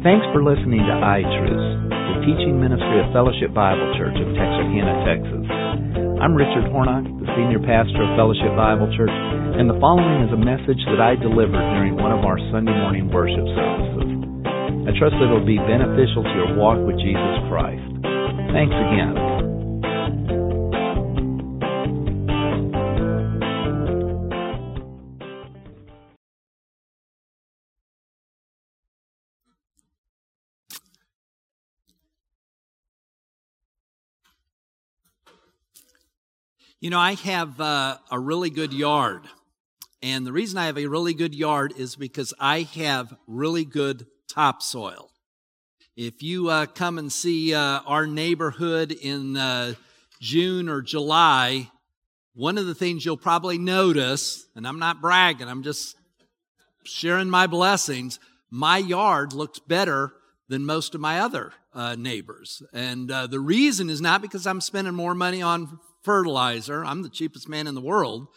Thanks for listening to iTruths, the teaching ministry of Fellowship Bible Church of Texarkana, Texas. I'm Richard Hornock, the senior pastor of Fellowship Bible Church, and the following is a message that I delivered during one of our Sunday morning worship services. I trust that it will be beneficial to your walk with Jesus Christ. Thanks again. You know, I have uh, a really good yard. And the reason I have a really good yard is because I have really good topsoil. If you uh, come and see uh, our neighborhood in uh, June or July, one of the things you'll probably notice, and I'm not bragging, I'm just sharing my blessings, my yard looks better than most of my other uh, neighbors. And uh, the reason is not because I'm spending more money on fertilizer. I'm the cheapest man in the world.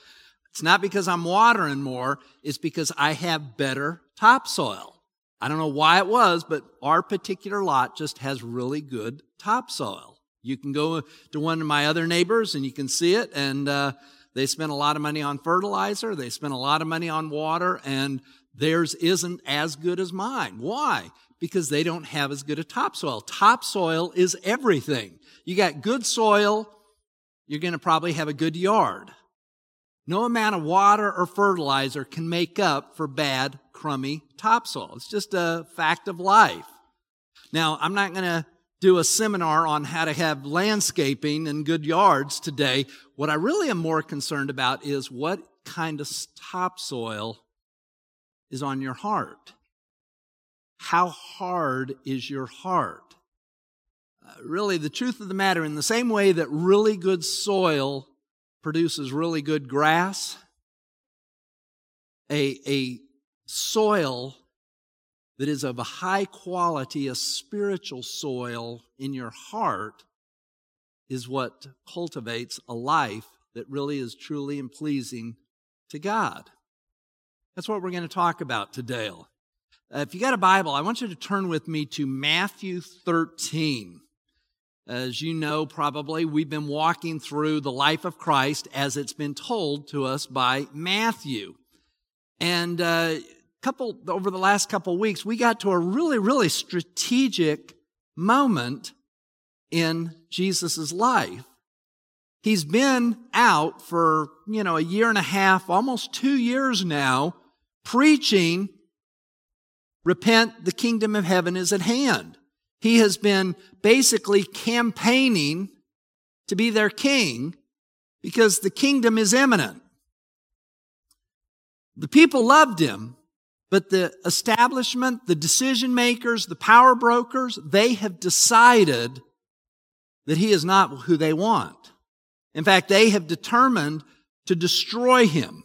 It's not because I'm watering more, it's because I have better topsoil. I don't know why it was, but our particular lot just has really good topsoil. You can go to one of my other neighbors and you can see it, and uh, they spend a lot of money on fertilizer, they spend a lot of money on water, and theirs isn't as good as mine. Why? Because they don't have as good a topsoil. Topsoil is everything. You got good soil, you're going to probably have a good yard. No amount of water or fertilizer can make up for bad, crummy topsoil. It's just a fact of life. Now, I'm not going to do a seminar on how to have landscaping and good yards today. What I really am more concerned about is what kind of topsoil is on your heart. How hard is your heart? Really, the truth of the matter, in the same way that really good soil produces really good grass, a, a soil that is of a high quality, a spiritual soil in your heart, is what cultivates a life that really is truly and pleasing to God. That's what we're going to talk about today. Uh, if you got a Bible, I want you to turn with me to Matthew 13. As you know, probably, we've been walking through the life of Christ as it's been told to us by Matthew. And uh, couple over the last couple weeks, we got to a really, really strategic moment in Jesus' life. He's been out for, you know, a year and a half, almost two years now, preaching, repent, the kingdom of heaven is at hand. He has been basically campaigning to be their king because the kingdom is imminent. The people loved him, but the establishment, the decision makers, the power brokers, they have decided that he is not who they want. In fact, they have determined to destroy him.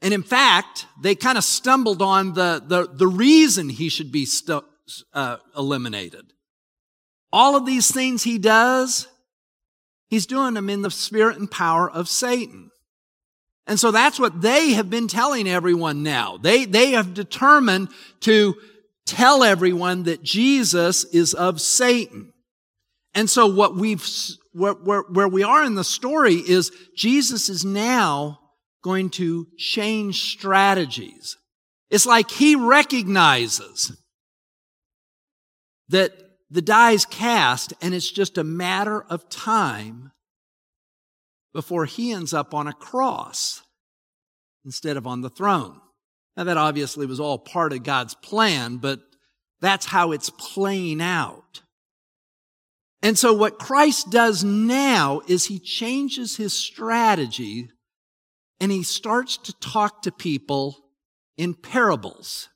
And in fact, they kind of stumbled on the, the, the reason he should be stu- uh, eliminated. All of these things he does, he's doing them in the spirit and power of Satan. And so that's what they have been telling everyone now. They, they have determined to tell everyone that Jesus is of Satan. And so what we've, where, where, where we are in the story is Jesus is now going to change strategies. It's like he recognizes that the die is cast, and it's just a matter of time before he ends up on a cross instead of on the throne. Now, that obviously was all part of God's plan, but that's how it's playing out. And so, what Christ does now is he changes his strategy and he starts to talk to people in parables.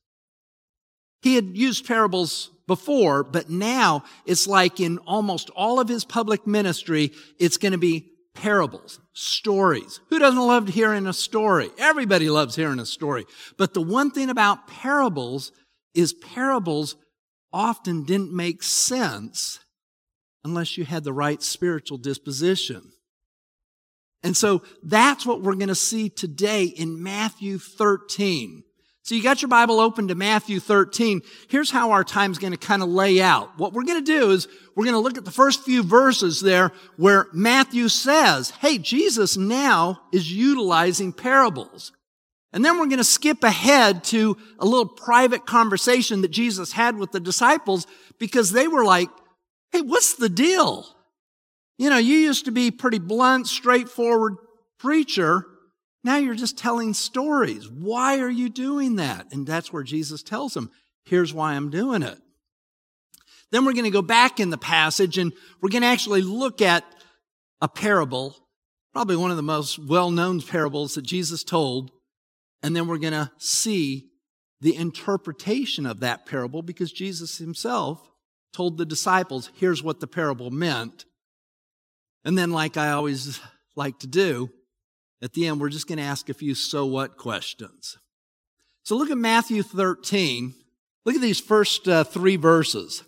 He had used parables before, but now it's like in almost all of his public ministry, it's going to be parables, stories. Who doesn't love hearing a story? Everybody loves hearing a story. But the one thing about parables is parables often didn't make sense unless you had the right spiritual disposition. And so that's what we're going to see today in Matthew 13. So you got your Bible open to Matthew 13. Here's how our time's going to kind of lay out. What we're going to do is we're going to look at the first few verses there where Matthew says, hey, Jesus now is utilizing parables. And then we're going to skip ahead to a little private conversation that Jesus had with the disciples because they were like, hey, what's the deal? You know, you used to be pretty blunt, straightforward preacher. Now you're just telling stories. Why are you doing that? And that's where Jesus tells them, here's why I'm doing it. Then we're going to go back in the passage and we're going to actually look at a parable, probably one of the most well-known parables that Jesus told. And then we're going to see the interpretation of that parable because Jesus himself told the disciples, here's what the parable meant. And then, like I always like to do, at the end, we're just going to ask a few so what questions. So look at Matthew 13. Look at these first uh, three verses.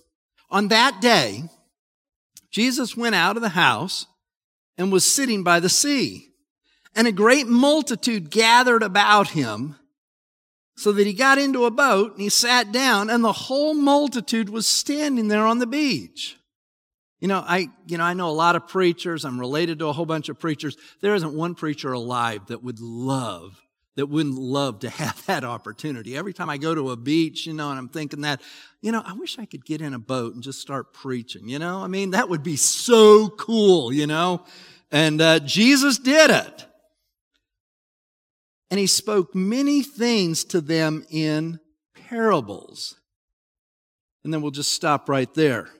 On that day, Jesus went out of the house and was sitting by the sea. And a great multitude gathered about him so that he got into a boat and he sat down and the whole multitude was standing there on the beach. You know, I, you know, I know a lot of preachers. I'm related to a whole bunch of preachers. There isn't one preacher alive that would love, that wouldn't love to have that opportunity. Every time I go to a beach, you know, and I'm thinking that, you know, I wish I could get in a boat and just start preaching, you know? I mean, that would be so cool, you know? And uh, Jesus did it. And he spoke many things to them in parables. And then we'll just stop right there.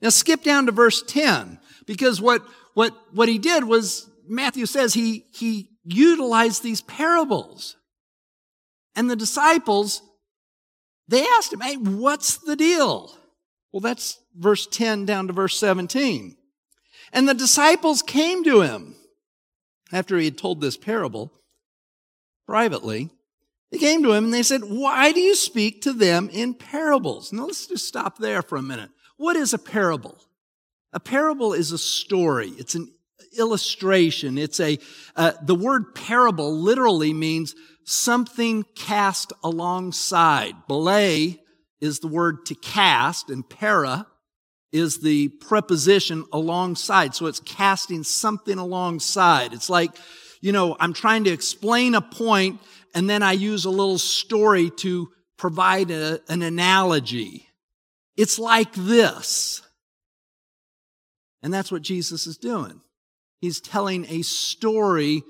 Now skip down to verse 10, because what, what, what he did was, Matthew says he, he utilized these parables. And the disciples, they asked him, hey, what's the deal? Well, that's verse 10 down to verse 17. And the disciples came to him after he had told this parable privately. They came to him and they said, why do you speak to them in parables? Now let's just stop there for a minute. What is a parable? A parable is a story. It's an illustration. It's a, uh, the word parable literally means something cast alongside. Belay is the word to cast and para is the preposition alongside. So it's casting something alongside. It's like, you know, I'm trying to explain a point and then I use a little story to provide a, an analogy. It's like this. And that's what Jesus is doing. He's telling a story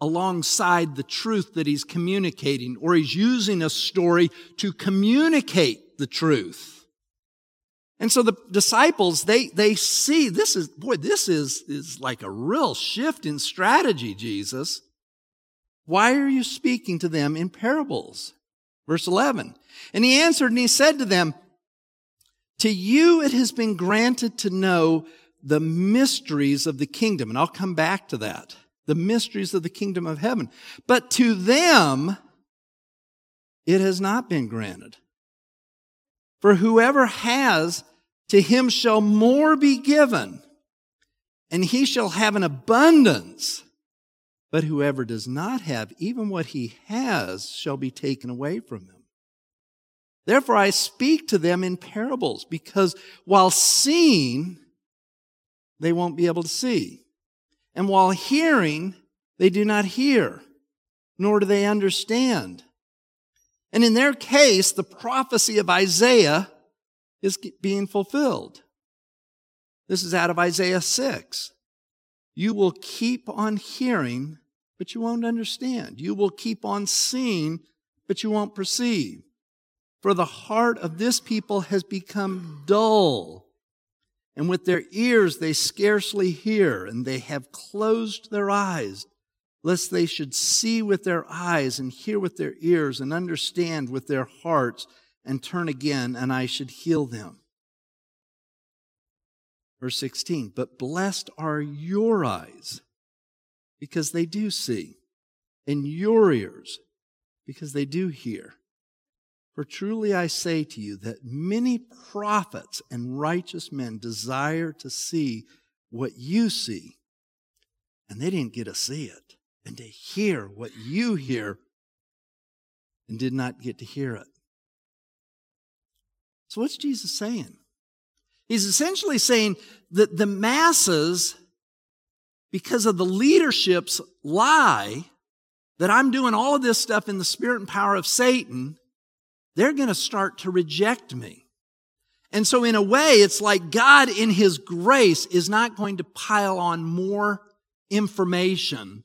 alongside the truth that he's communicating, or he's using a story to communicate the truth. And so the disciples, they, they see this is, boy, this is, is like a real shift in strategy, Jesus. Why are you speaking to them in parables? Verse 11. And he answered and he said to them, to you it has been granted to know the mysteries of the kingdom. And I'll come back to that. The mysteries of the kingdom of heaven. But to them, it has not been granted. For whoever has, to him shall more be given, and he shall have an abundance. But whoever does not have, even what he has, shall be taken away from him. Therefore, I speak to them in parables because while seeing, they won't be able to see. And while hearing, they do not hear, nor do they understand. And in their case, the prophecy of Isaiah is being fulfilled. This is out of Isaiah 6. You will keep on hearing, but you won't understand. You will keep on seeing, but you won't perceive. For the heart of this people has become dull, and with their ears they scarcely hear, and they have closed their eyes, lest they should see with their eyes, and hear with their ears, and understand with their hearts, and turn again, and I should heal them. Verse 16, but blessed are your eyes, because they do see, and your ears, because they do hear. For truly I say to you that many prophets and righteous men desire to see what you see, and they didn't get to see it, and to hear what you hear, and did not get to hear it. So, what's Jesus saying? He's essentially saying that the masses, because of the leadership's lie, that I'm doing all of this stuff in the spirit and power of Satan, they're going to start to reject me. And so, in a way, it's like God, in His grace, is not going to pile on more information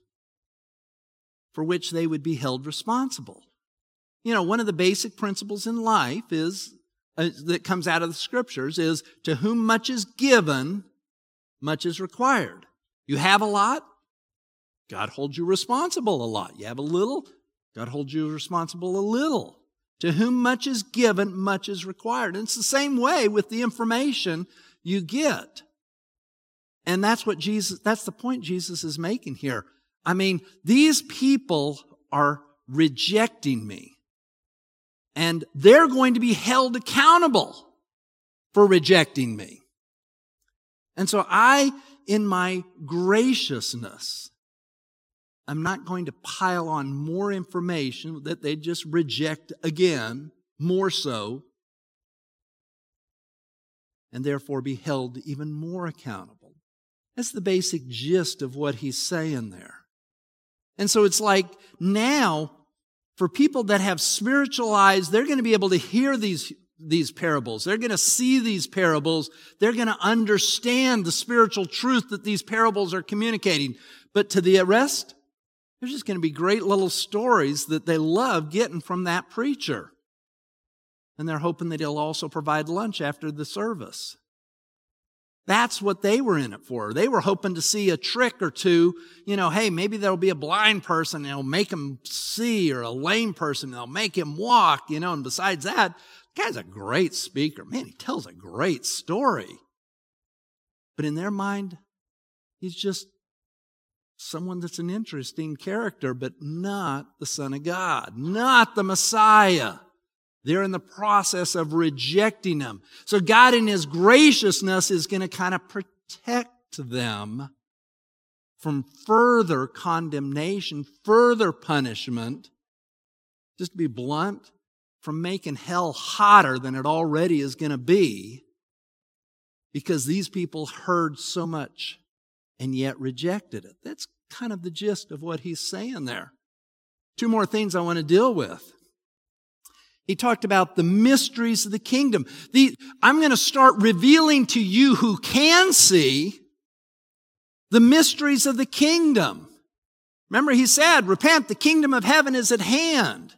for which they would be held responsible. You know, one of the basic principles in life is uh, that comes out of the scriptures is to whom much is given, much is required. You have a lot, God holds you responsible a lot. You have a little, God holds you responsible a little. To whom much is given, much is required. And it's the same way with the information you get. And that's what Jesus, that's the point Jesus is making here. I mean, these people are rejecting me. And they're going to be held accountable for rejecting me. And so I, in my graciousness, I'm not going to pile on more information that they just reject again, more so, and therefore be held even more accountable. That's the basic gist of what he's saying there. And so it's like now, for people that have spiritual eyes, they're going to be able to hear these, these parables. They're going to see these parables. They're going to understand the spiritual truth that these parables are communicating. But to the rest, there's just going to be great little stories that they love getting from that preacher. And they're hoping that he'll also provide lunch after the service. That's what they were in it for. They were hoping to see a trick or two. You know, hey, maybe there'll be a blind person and it'll make him see, or a lame person and they'll make him walk, you know. And besides that, the guy's a great speaker. Man, he tells a great story. But in their mind, he's just someone that's an interesting character, but not the Son of God, not the Messiah. They're in the process of rejecting him. So God in his graciousness is going to kind of protect them from further condemnation, further punishment. Just to be blunt, from making hell hotter than it already is going to be because these people heard so much and yet rejected it. That's kind of the gist of what he's saying there. Two more things I want to deal with. He talked about the mysteries of the kingdom. The, I'm going to start revealing to you who can see the mysteries of the kingdom. Remember, he said, repent, the kingdom of heaven is at hand.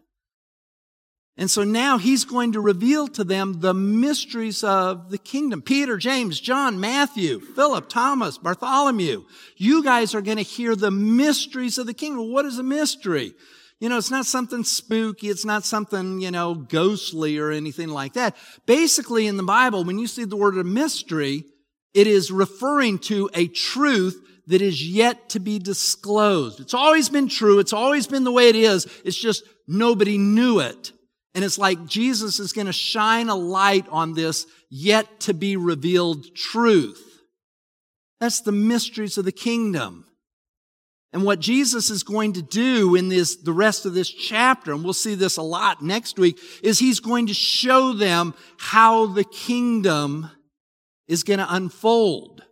And so now he's going to reveal to them the mysteries of the kingdom. Peter, James, John, Matthew, Philip, Thomas, Bartholomew. You guys are going to hear the mysteries of the kingdom. What is a mystery? You know, it's not something spooky. It's not something, you know, ghostly or anything like that. Basically, in the Bible, when you see the word a mystery, it is referring to a truth that is yet to be disclosed. It's always been true. It's always been the way it is. It's just nobody knew it. And it's like Jesus is going to shine a light on this yet to be revealed truth. That's the mysteries of the kingdom. And what Jesus is going to do in this, the rest of this chapter, and we'll see this a lot next week, is he's going to show them how the kingdom is going to unfold.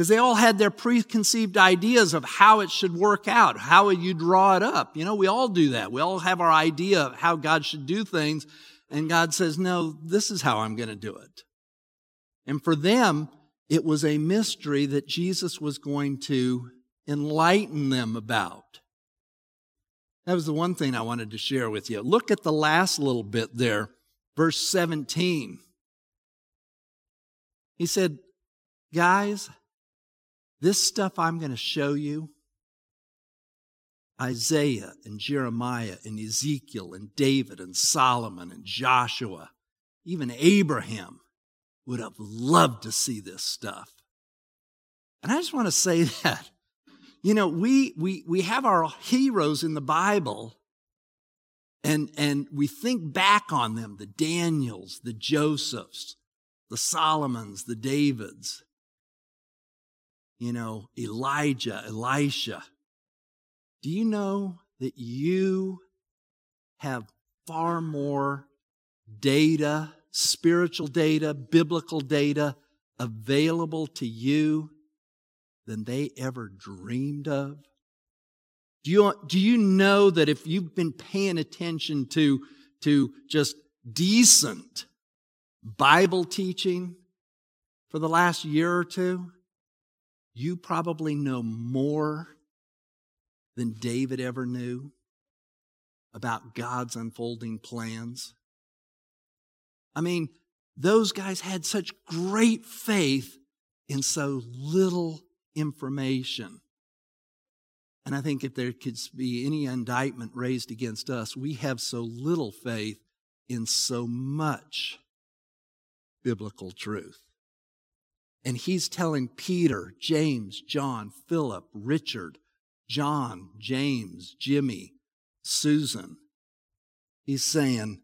Because they all had their preconceived ideas of how it should work out, how you draw it up. You know, we all do that. We all have our idea of how God should do things. And God says, no, this is how I'm going to do it. And for them, it was a mystery that Jesus was going to enlighten them about. That was the one thing I wanted to share with you. Look at the last little bit there, verse 17. He said, Guys, this stuff I'm going to show you, Isaiah and Jeremiah and Ezekiel and David and Solomon and Joshua, even Abraham would have loved to see this stuff. And I just want to say that. You know, we, we, we have our heroes in the Bible and, and we think back on them the Daniels, the Josephs, the Solomons, the Davids you know, Elijah, Elisha. Do you know that you have far more data, spiritual data, biblical data available to you than they ever dreamed of? Do you, do you know that if you've been paying attention to, to just decent Bible teaching for the last year or two, you probably know more than David ever knew about God's unfolding plans. I mean, those guys had such great faith in so little information. And I think if there could be any indictment raised against us, we have so little faith in so much biblical truth. And he's telling Peter, James, John, Philip, Richard, John, James, Jimmy, Susan, he's saying,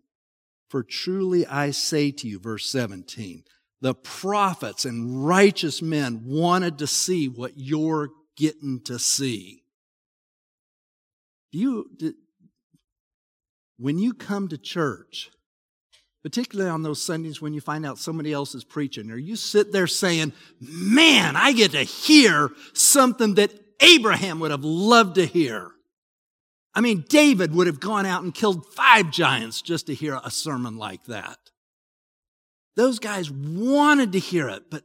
For truly I say to you, verse 17, the prophets and righteous men wanted to see what you're getting to see. Do you, do, when you come to church, particularly on those Sundays when you find out somebody else is preaching, or you sit there saying, Man, I get to hear something that Abraham would have loved to hear. I mean, David would have gone out and killed five giants just to hear a sermon like that. Those guys wanted to hear it, but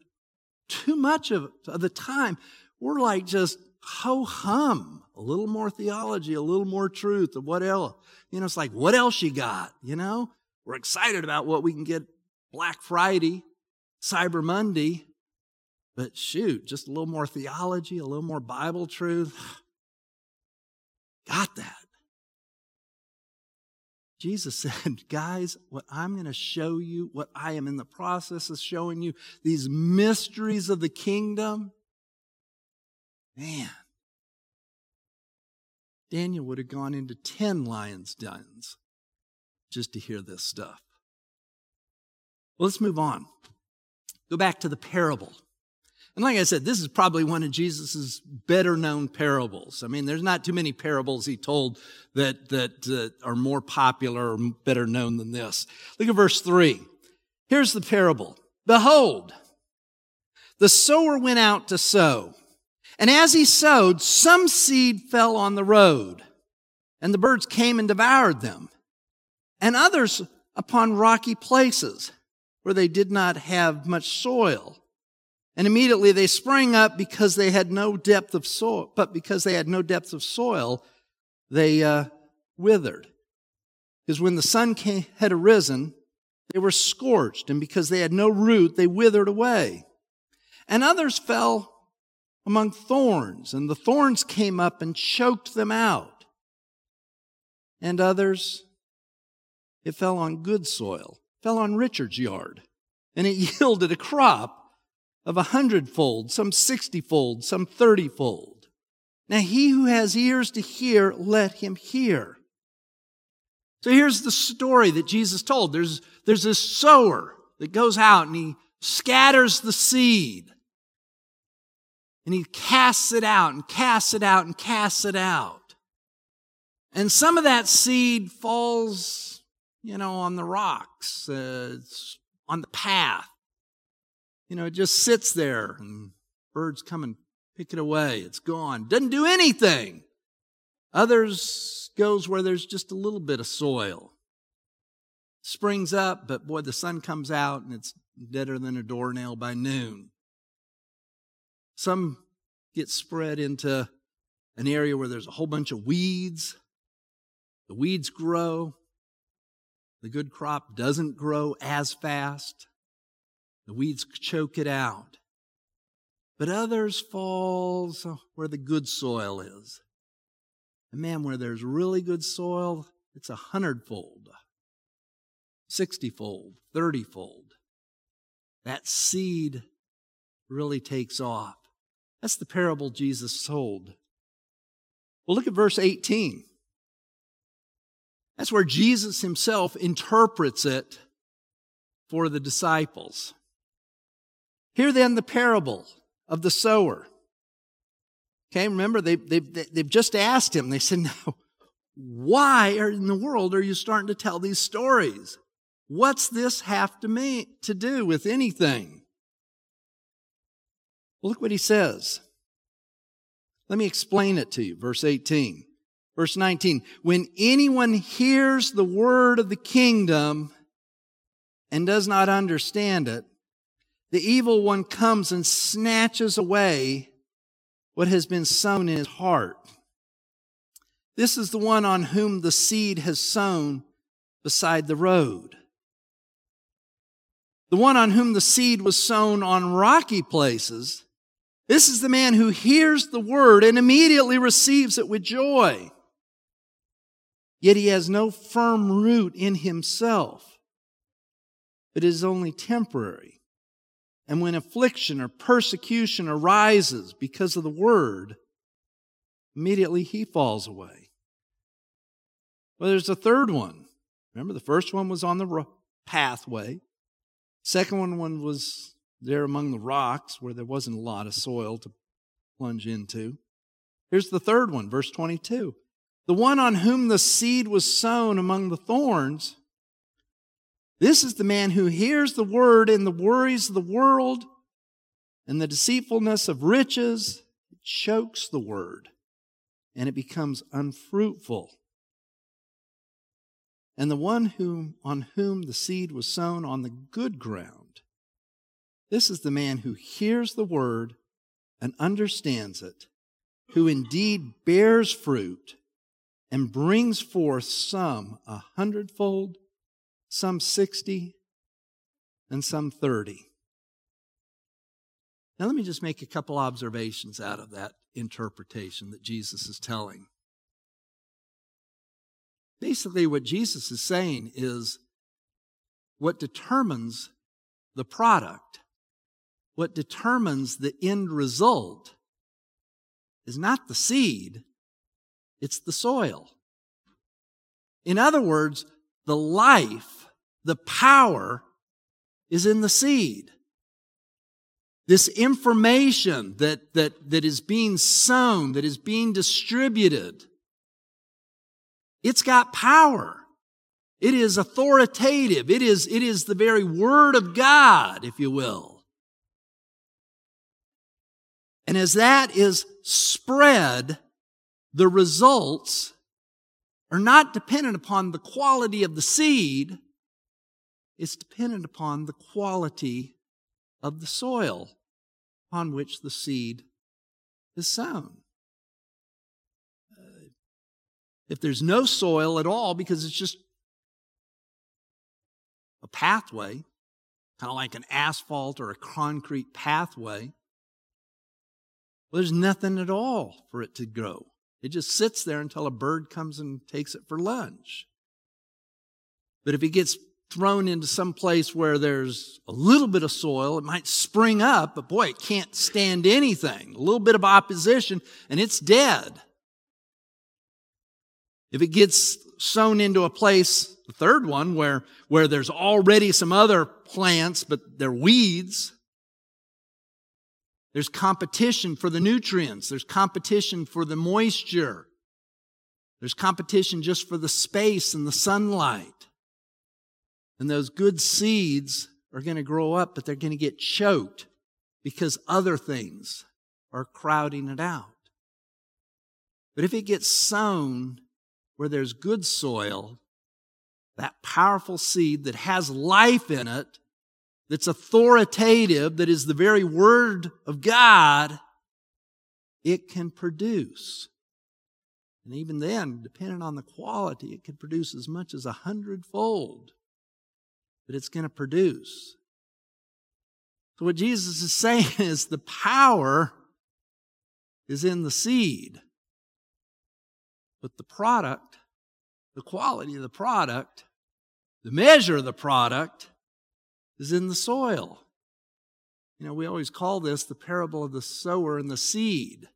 too much of, the time, we're like just ho hum. A little more theology, a little more truth, of what else? You know, it's like, what else you got? You know? We're excited about what we can get Black Friday, Cyber Monday, but shoot, just a little more theology, a little more Bible truth. Got that. Jesus said, Guys, what I'm going to show you, what I am in the process of showing you, these mysteries of the kingdom, man, Daniel would have gone into 10 lions' dens just to hear this stuff. Well, let's move on. Go back to the parable. And like I said, this is probably one of Jesus' better known parables. I mean, there's not too many parables he told that, that uh, are more popular or better known than this. Look at verse three. Here's the parable. Behold, the sower went out to sow. And as he sowed, some seed fell on the road and the birds came and devoured them and others upon rocky places where they did not have much soil. And immediately they sprang up because they had no depth of soil, but because they had no depth of soil, they uh, withered. Because when the sun came, had arisen, they were scorched, and because they had no root, they withered away. And others fell among thorns, and the thorns came up and choked them out. And others it fell on good soil, fell on Richard's yard, and it yielded a crop of a hundredfold, some sixtyfold, some thirtyfold. Now he who has ears to hear, let him hear. So here's the story that Jesus told. There's, there's this sower that goes out and he scatters the seed. And he casts it out and casts it out and casts it out. And some of that seed falls you know, on the rocks, uh, on the path. You know, it just sits there and birds come and pick it away. It's gone. Doesn't do anything. Others goes where there's just a little bit of soil. Springs up, but boy, the sun comes out and it's deader than a doornail by noon. Some get spread into an area where there's a whole bunch of weeds. The weeds grow. The good crop doesn't grow as fast. The weeds choke it out. But others falls where the good soil is. And man, where there's really good soil, it's a hundredfold, sixtyfold, thirtyfold. That seed really takes off. That's the parable Jesus told. Well, look at verse 18. That's where Jesus himself interprets it for the disciples. Hear then the parable of the sower. Okay, remember, they, they, they've just asked him, they said, Now, why in the world are you starting to tell these stories? What's this have to me to do with anything? Well, look what he says. Let me explain it to you. Verse 18. Verse 19. When anyone hears the word of the kingdom and does not understand it, the evil one comes and snatches away what has been sown in his heart. This is the one on whom the seed has sown beside the road. The one on whom the seed was sown on rocky places. This is the man who hears the word and immediately receives it with joy. Yet he has no firm root in himself, but is only temporary. And when affliction or persecution arises because of the word, immediately he falls away. Well, there's a third one. Remember, the first one was on the pathway. Second one was there among the rocks where there wasn't a lot of soil to plunge into. Here's the third one, verse 22. The one on whom the seed was sown among the thorns this is the man who hears the word and the worries of the world and the deceitfulness of riches it chokes the word and it becomes unfruitful. And the one whom, on whom the seed was sown on the good ground, this is the man who hears the word and understands it, who indeed bears fruit and brings forth some a hundredfold, some 60, and some 30. Now, let me just make a couple observations out of that interpretation that Jesus is telling. Basically, what Jesus is saying is what determines the product, what determines the end result, is not the seed, it's the soil. In other words, the life the power is in the seed. This information that, that, that is being sown, that is being distributed, it's got power. It is authoritative. It is, it is the very word of God, if you will. And as that is spread, the results are not dependent upon the quality of the seed, it's dependent upon the quality of the soil upon which the seed is sown. If there's no soil at all, because it's just a pathway, kind of like an asphalt or a concrete pathway, well, there's nothing at all for it to grow. It just sits there until a bird comes and takes it for lunch. But if it gets thrown into some place where there's a little bit of soil, it might spring up, but boy, it can't stand anything. A little bit of opposition and it's dead. If it gets sown into a place, the third one, where, where there's already some other plants, but they're weeds, there's competition for the nutrients. There's competition for the moisture. There's competition just for the space and the sunlight. And those good seeds are going to grow up, but they're going to get choked because other things are crowding it out. But if it gets sown where there's good soil, that powerful seed that has life in it, that's authoritative, that is the very word of God, it can produce. And even then, depending on the quality, it can produce as much as a hundredfold but it's going to produce. So, what Jesus is saying is the power is in the seed, but the product, the quality of the product, the measure of the product is in the soil. You know, we always call this the parable of the sower and the seed,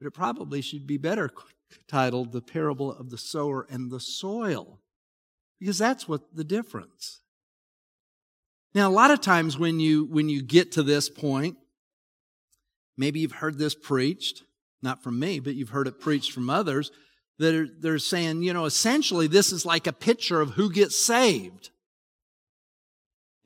but it probably should be better titled the parable of the sower and the soil, because that's what the difference. Now, a lot of times when you, when you get to this point, maybe you've heard this preached, not from me, but you've heard it preached from others, that are, they're saying, you know, essentially this is like a picture of who gets saved.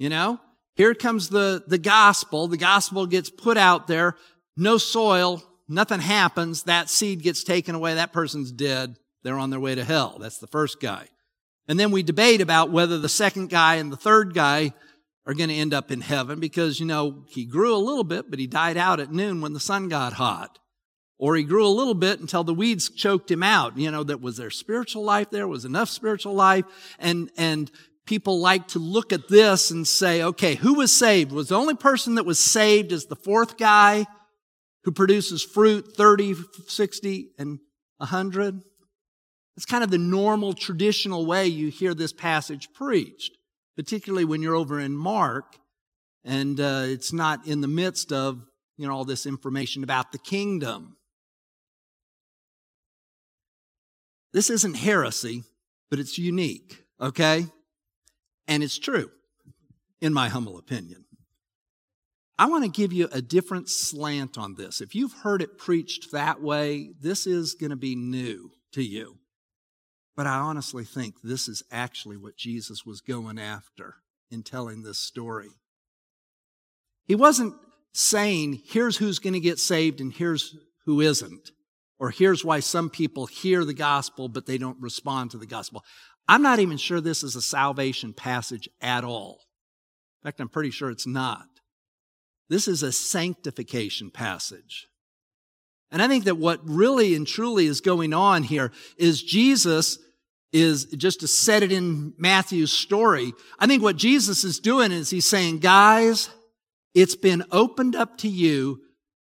You know, here comes the, the gospel. The gospel gets put out there. No soil. Nothing happens. That seed gets taken away. That person's dead. They're on their way to hell. That's the first guy. And then we debate about whether the second guy and the third guy are going to end up in heaven because, you know, he grew a little bit, but he died out at noon when the sun got hot. Or he grew a little bit until the weeds choked him out. You know, that was there spiritual life there, was enough spiritual life. And, and people like to look at this and say, okay, who was saved? Was the only person that was saved is the fourth guy who produces fruit 30, 60, and 100? It's kind of the normal traditional way you hear this passage preached, particularly when you're over in Mark and uh, it's not in the midst of you know all this information about the kingdom. This isn't heresy, but it's unique, okay? And it's true, in my humble opinion. I want to give you a different slant on this. If you've heard it preached that way, this is going to be new to you. But I honestly think this is actually what Jesus was going after in telling this story. He wasn't saying, here's who's going to get saved and here's who isn't. Or here's why some people hear the gospel, but they don't respond to the gospel. I'm not even sure this is a salvation passage at all. In fact, I'm pretty sure it's not. This is a sanctification passage. And I think that what really and truly is going on here is Jesus is just to set it in Matthew's story. I think what Jesus is doing is he's saying, guys, it's been opened up to you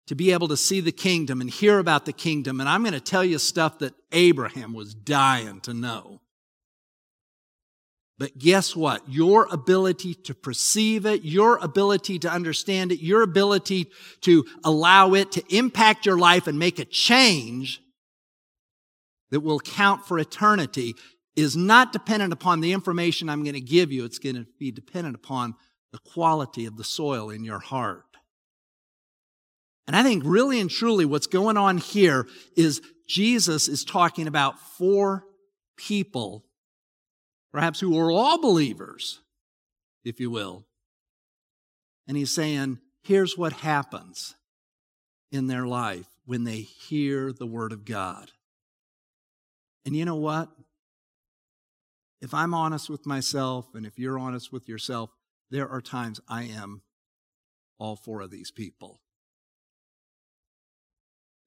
to be able to see the kingdom and hear about the kingdom. And I'm going to tell you stuff that Abraham was dying to know. But guess what? Your ability to perceive it, your ability to understand it, your ability to allow it to impact your life and make a change that will count for eternity is not dependent upon the information I'm going to give you. It's going to be dependent upon the quality of the soil in your heart. And I think really and truly what's going on here is Jesus is talking about four people perhaps who are all believers, if you will. And he's saying, here's what happens in their life when they hear the Word of God. And you know what? If I'm honest with myself, and if you're honest with yourself, there are times I am all four of these people.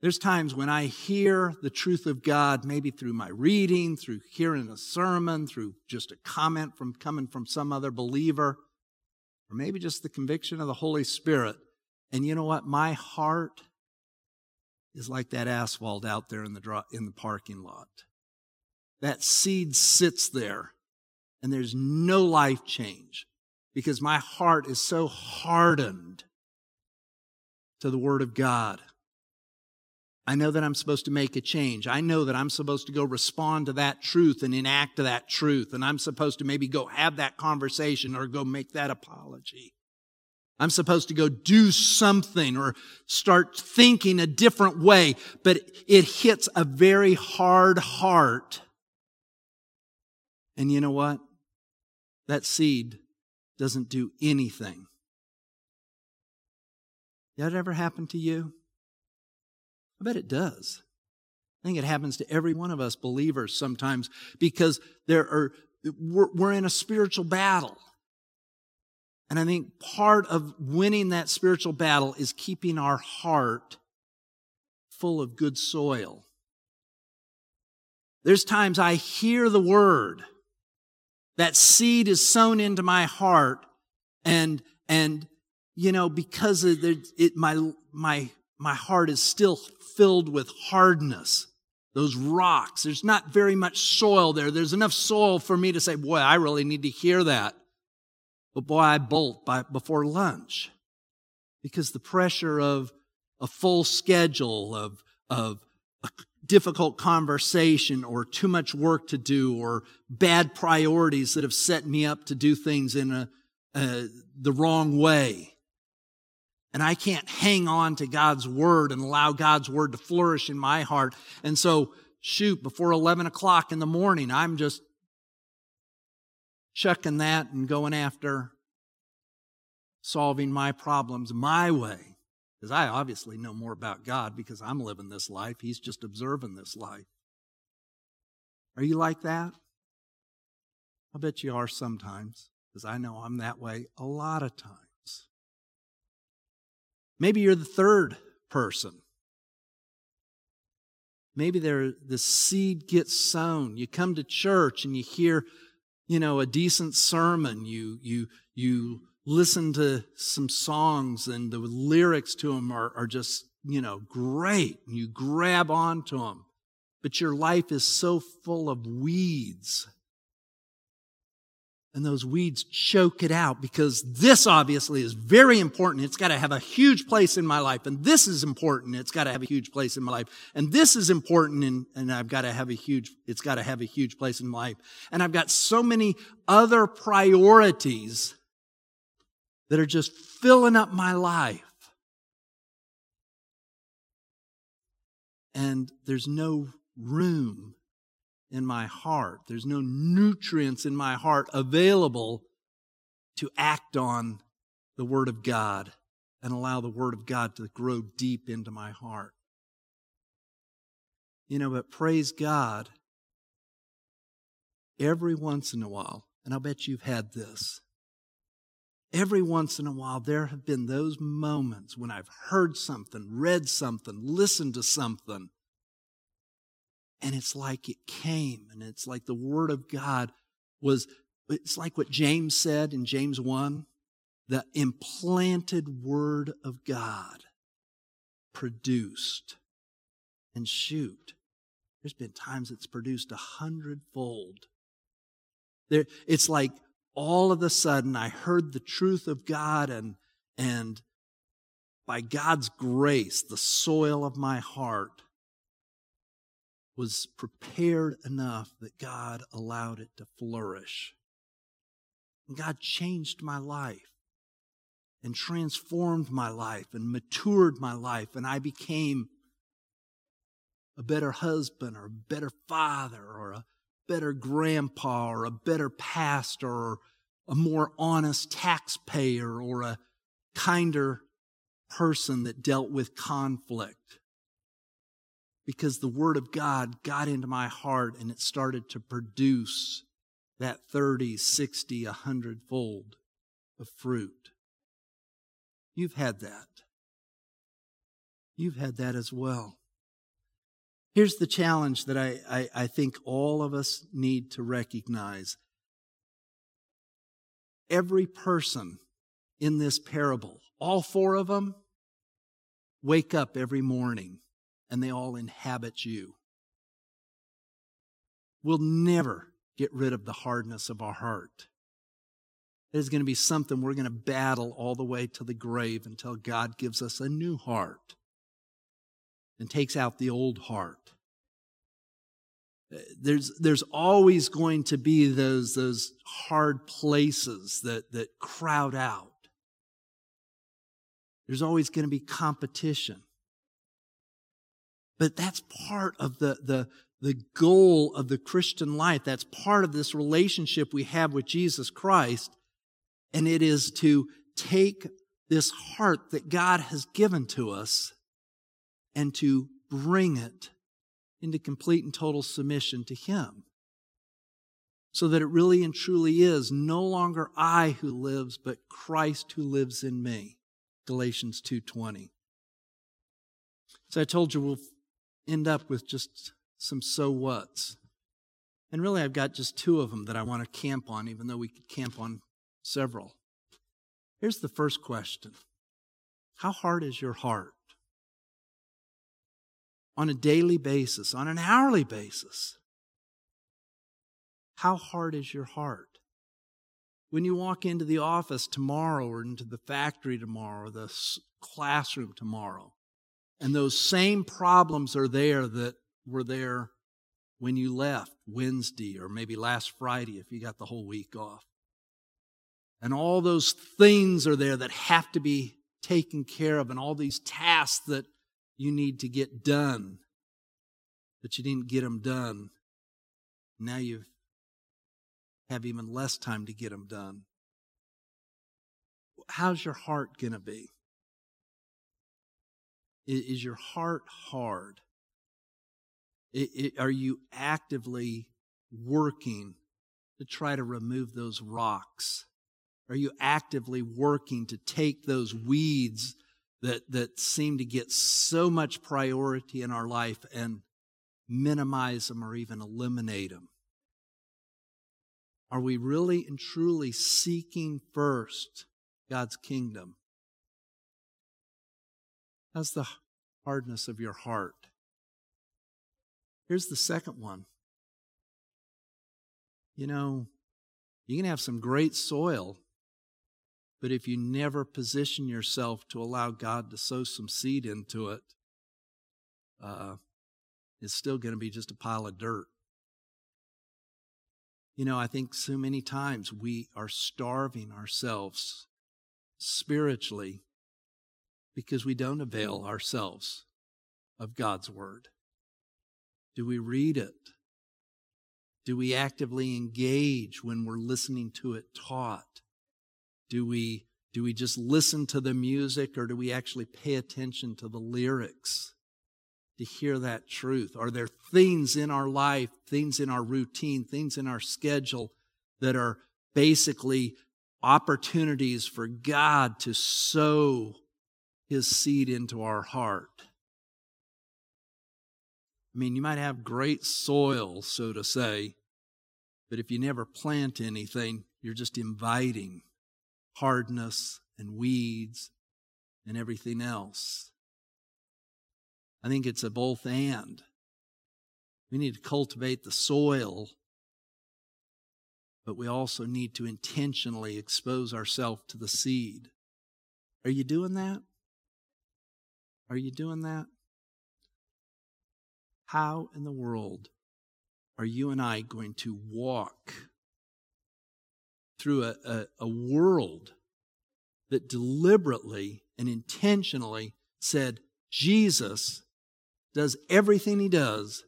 There's times when I hear the truth of God, maybe through my reading, through hearing a sermon, through just a comment from coming from some other believer, or maybe just the conviction of the Holy Spirit. And you know what? My heart is like that asphalt out there in the, in the parking lot. That seed sits there and there's no life change because my heart is so hardened to the Word of God. I know that I'm supposed to make a change. I know that I'm supposed to go respond to that truth and enact that truth. And I'm supposed to maybe go have that conversation or go make that apology. I'm supposed to go do something or start thinking a different way, but it hits a very hard heart. And you know what? That seed doesn't do anything. That ever happened to you? I bet it does. I think it happens to every one of us believers sometimes because there are, we're, we're in a spiritual battle. And I think part of winning that spiritual battle is keeping our heart full of good soil. There's times I hear the word. That seed is sown into my heart and, and, you know, because of the, it, my, my, my heart is still filled with hardness. Those rocks. There's not very much soil there. There's enough soil for me to say, boy, I really need to hear that. But boy, I bolt by, before lunch because the pressure of a full schedule of, of a difficult conversation or too much work to do or bad priorities that have set me up to do things in a, uh, the wrong way and I can't hang on to God's word and allow God's word to flourish in my heart. And so shoot, before 11 o'clock in the morning, I'm just chucking that and going after solving my problems my way. Because I obviously know more about God because I'm living this life. He's just observing this life. Are you like that? I bet you are sometimes, because I know I'm that way a lot of times. Maybe you're the third person. Maybe there the seed gets sown. You come to church and you hear, you know, a decent sermon. You you you listen to some songs and the lyrics to them are, are just, you know, great. And you grab onto them. But your life is so full of weeds and those weeds choke it out because this obviously is very important. It's got to have a huge place in my life. And this is important. It's got to have a huge place in my life. And this is important and, and I've got to have a huge, it's got to have a huge place in my life. And I've got so many other priorities that are just filling up my life. And there's no room in my heart. There's no nutrients in my heart available to act on the Word of God and allow the Word of God to grow deep into my heart. You know, but praise God, every once in a while, and I'll bet you've had this, every once in a while, there have been those moments when I've heard something, read something, listened to something, and it's like it came and it's like the word of god was it's like what james said in james 1 the implanted word of god produced and shoot. There's been times it's produced a hundredfold. There it's like all of a sudden i heard the truth of god and and by god's grace the soil of my heart was prepared enough that God allowed it to flourish. And God changed my life and transformed my life and matured my life, and I became a better husband or a better father or a better grandpa or a better pastor or a more honest taxpayer or a kinder person that dealt with conflict because the Word of God got into my heart and it started to produce that 30, 60, 100 fold of fruit. You've had that. You've had that as well. Here's the challenge that I, I, I think all of us need to recognize. Every person in this parable, all four of them, wake up every morning and they all inhabit you. We'll never get rid of the hardness of our heart. It is going to be something we're going to battle all the way to the grave until God gives us a new heart and takes out the old heart. Uh, there's, there's always going to be those, those hard places that, that crowd out. There's always going to be competition. But that's part of the, the, the goal of the Christian life. That's part of this relationship we have with Jesus Christ. And it is to take this heart that God has given to us and to bring it into complete and total submission to Him. So that it really and truly is no longer I who lives, but Christ who lives in me. Galatians 2.20. So I told you we'll end up with just some so whats. And really, I've got just two of them that I want to camp on, even though we could camp on several. Here's the first question How hard is your heart? On a daily basis, on an hourly basis. How hard is your heart? When you walk into the office tomorrow, or into the factory tomorrow, or the classroom tomorrow, and those same problems are there that were there when you left Wednesday or maybe last Friday if you got the whole week off. And all those things are there that have to be taken care of, and all these tasks that you need to get done. but you didn't get them done. Now you have even less time to get them done. How's your heart going to be? Is your heart hard? It, it, are you actively working to try to remove those rocks? Are you actively working to take those weeds that, that seem to get so much priority in our life and minimize them or even eliminate them? Are we really and truly seeking first God's kingdom? How's the hardness of your heart? Here's the second one. You know, you can have some great soil, but if you never position yourself to allow God to sow some seed into it, uh, it's still going to be just a pile of dirt. You know, I think so many times we are starving ourselves spiritually because we don't avail ourselves of God's Word. Do we read it? Do we actively engage when we're listening to it taught? Do we, do we just listen to the music or do we actually pay attention to the lyrics to hear that truth? Are there things in our life, things in our routine, things in our schedule that are basically opportunities for God to sow his seed into our heart? I mean, you might have great soil, so to say, but if you never plant anything, you're just inviting hardness and weeds and everything else. I think it's a both and. We need to cultivate the soil, but we also need to intentionally expose ourselves to the seed. Are you doing that? Are you doing that? How in the world are you and I going to walk through a, a, a world that deliberately and intentionally said Jesus does everything he does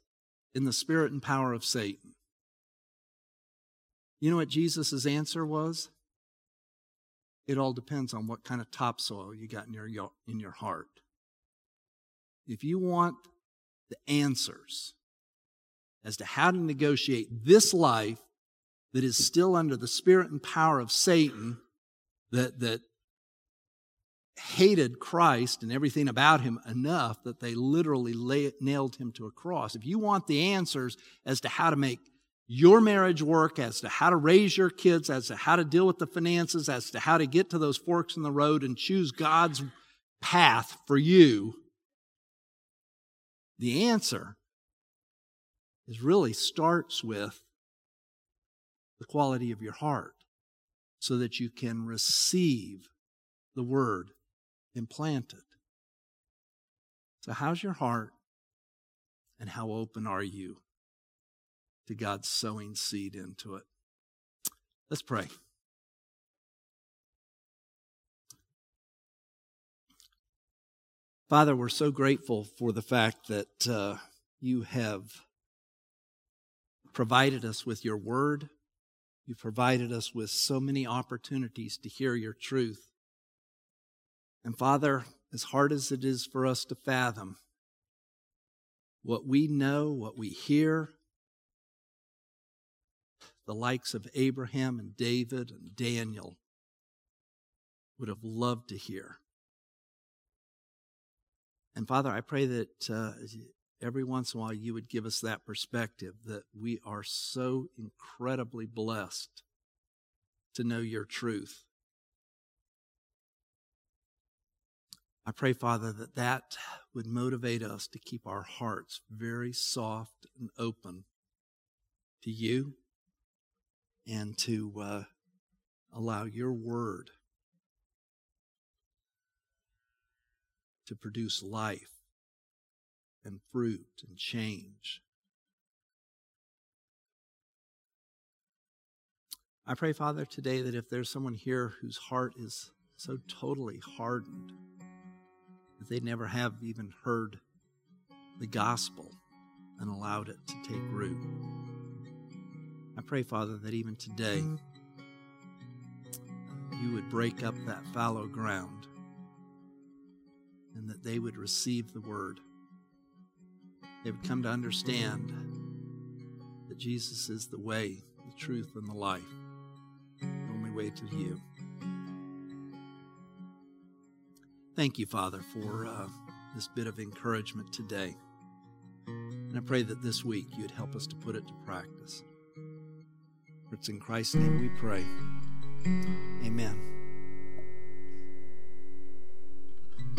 in the spirit and power of Satan? You know what Jesus' answer was? It all depends on what kind of topsoil you got in your, in your heart. If you want the answers as to how to negotiate this life that is still under the spirit and power of Satan, that, that hated Christ and everything about him enough that they literally lay, nailed him to a cross. If you want the answers as to how to make your marriage work, as to how to raise your kids, as to how to deal with the finances, as to how to get to those forks in the road and choose God's path for you, the answer is really starts with the quality of your heart so that you can receive the word implanted. So, how's your heart and how open are you to God's sowing seed into it? Let's pray. Father, we're so grateful for the fact that uh, you have provided us with your word. You've provided us with so many opportunities to hear your truth. And Father, as hard as it is for us to fathom what we know, what we hear, the likes of Abraham and David and Daniel would have loved to hear. And Father, I pray that uh, every once in a while you would give us that perspective that we are so incredibly blessed to know your truth. I pray, Father, that that would motivate us to keep our hearts very soft and open to you and to uh, allow your word to produce life and fruit and change. I pray, Father, today that if there's someone here whose heart is so totally hardened that they never have even heard the gospel, and allowed it to take root. I pray, Father, that even today you would break up that fallow ground and that they would receive the word. They would come to understand that Jesus is the way, the truth, and the life, the only way to you. Thank you, Father, for uh, this bit of encouragement today. And I pray that this week you'd help us to put it to practice. For it's in Christ's name we pray. Amen.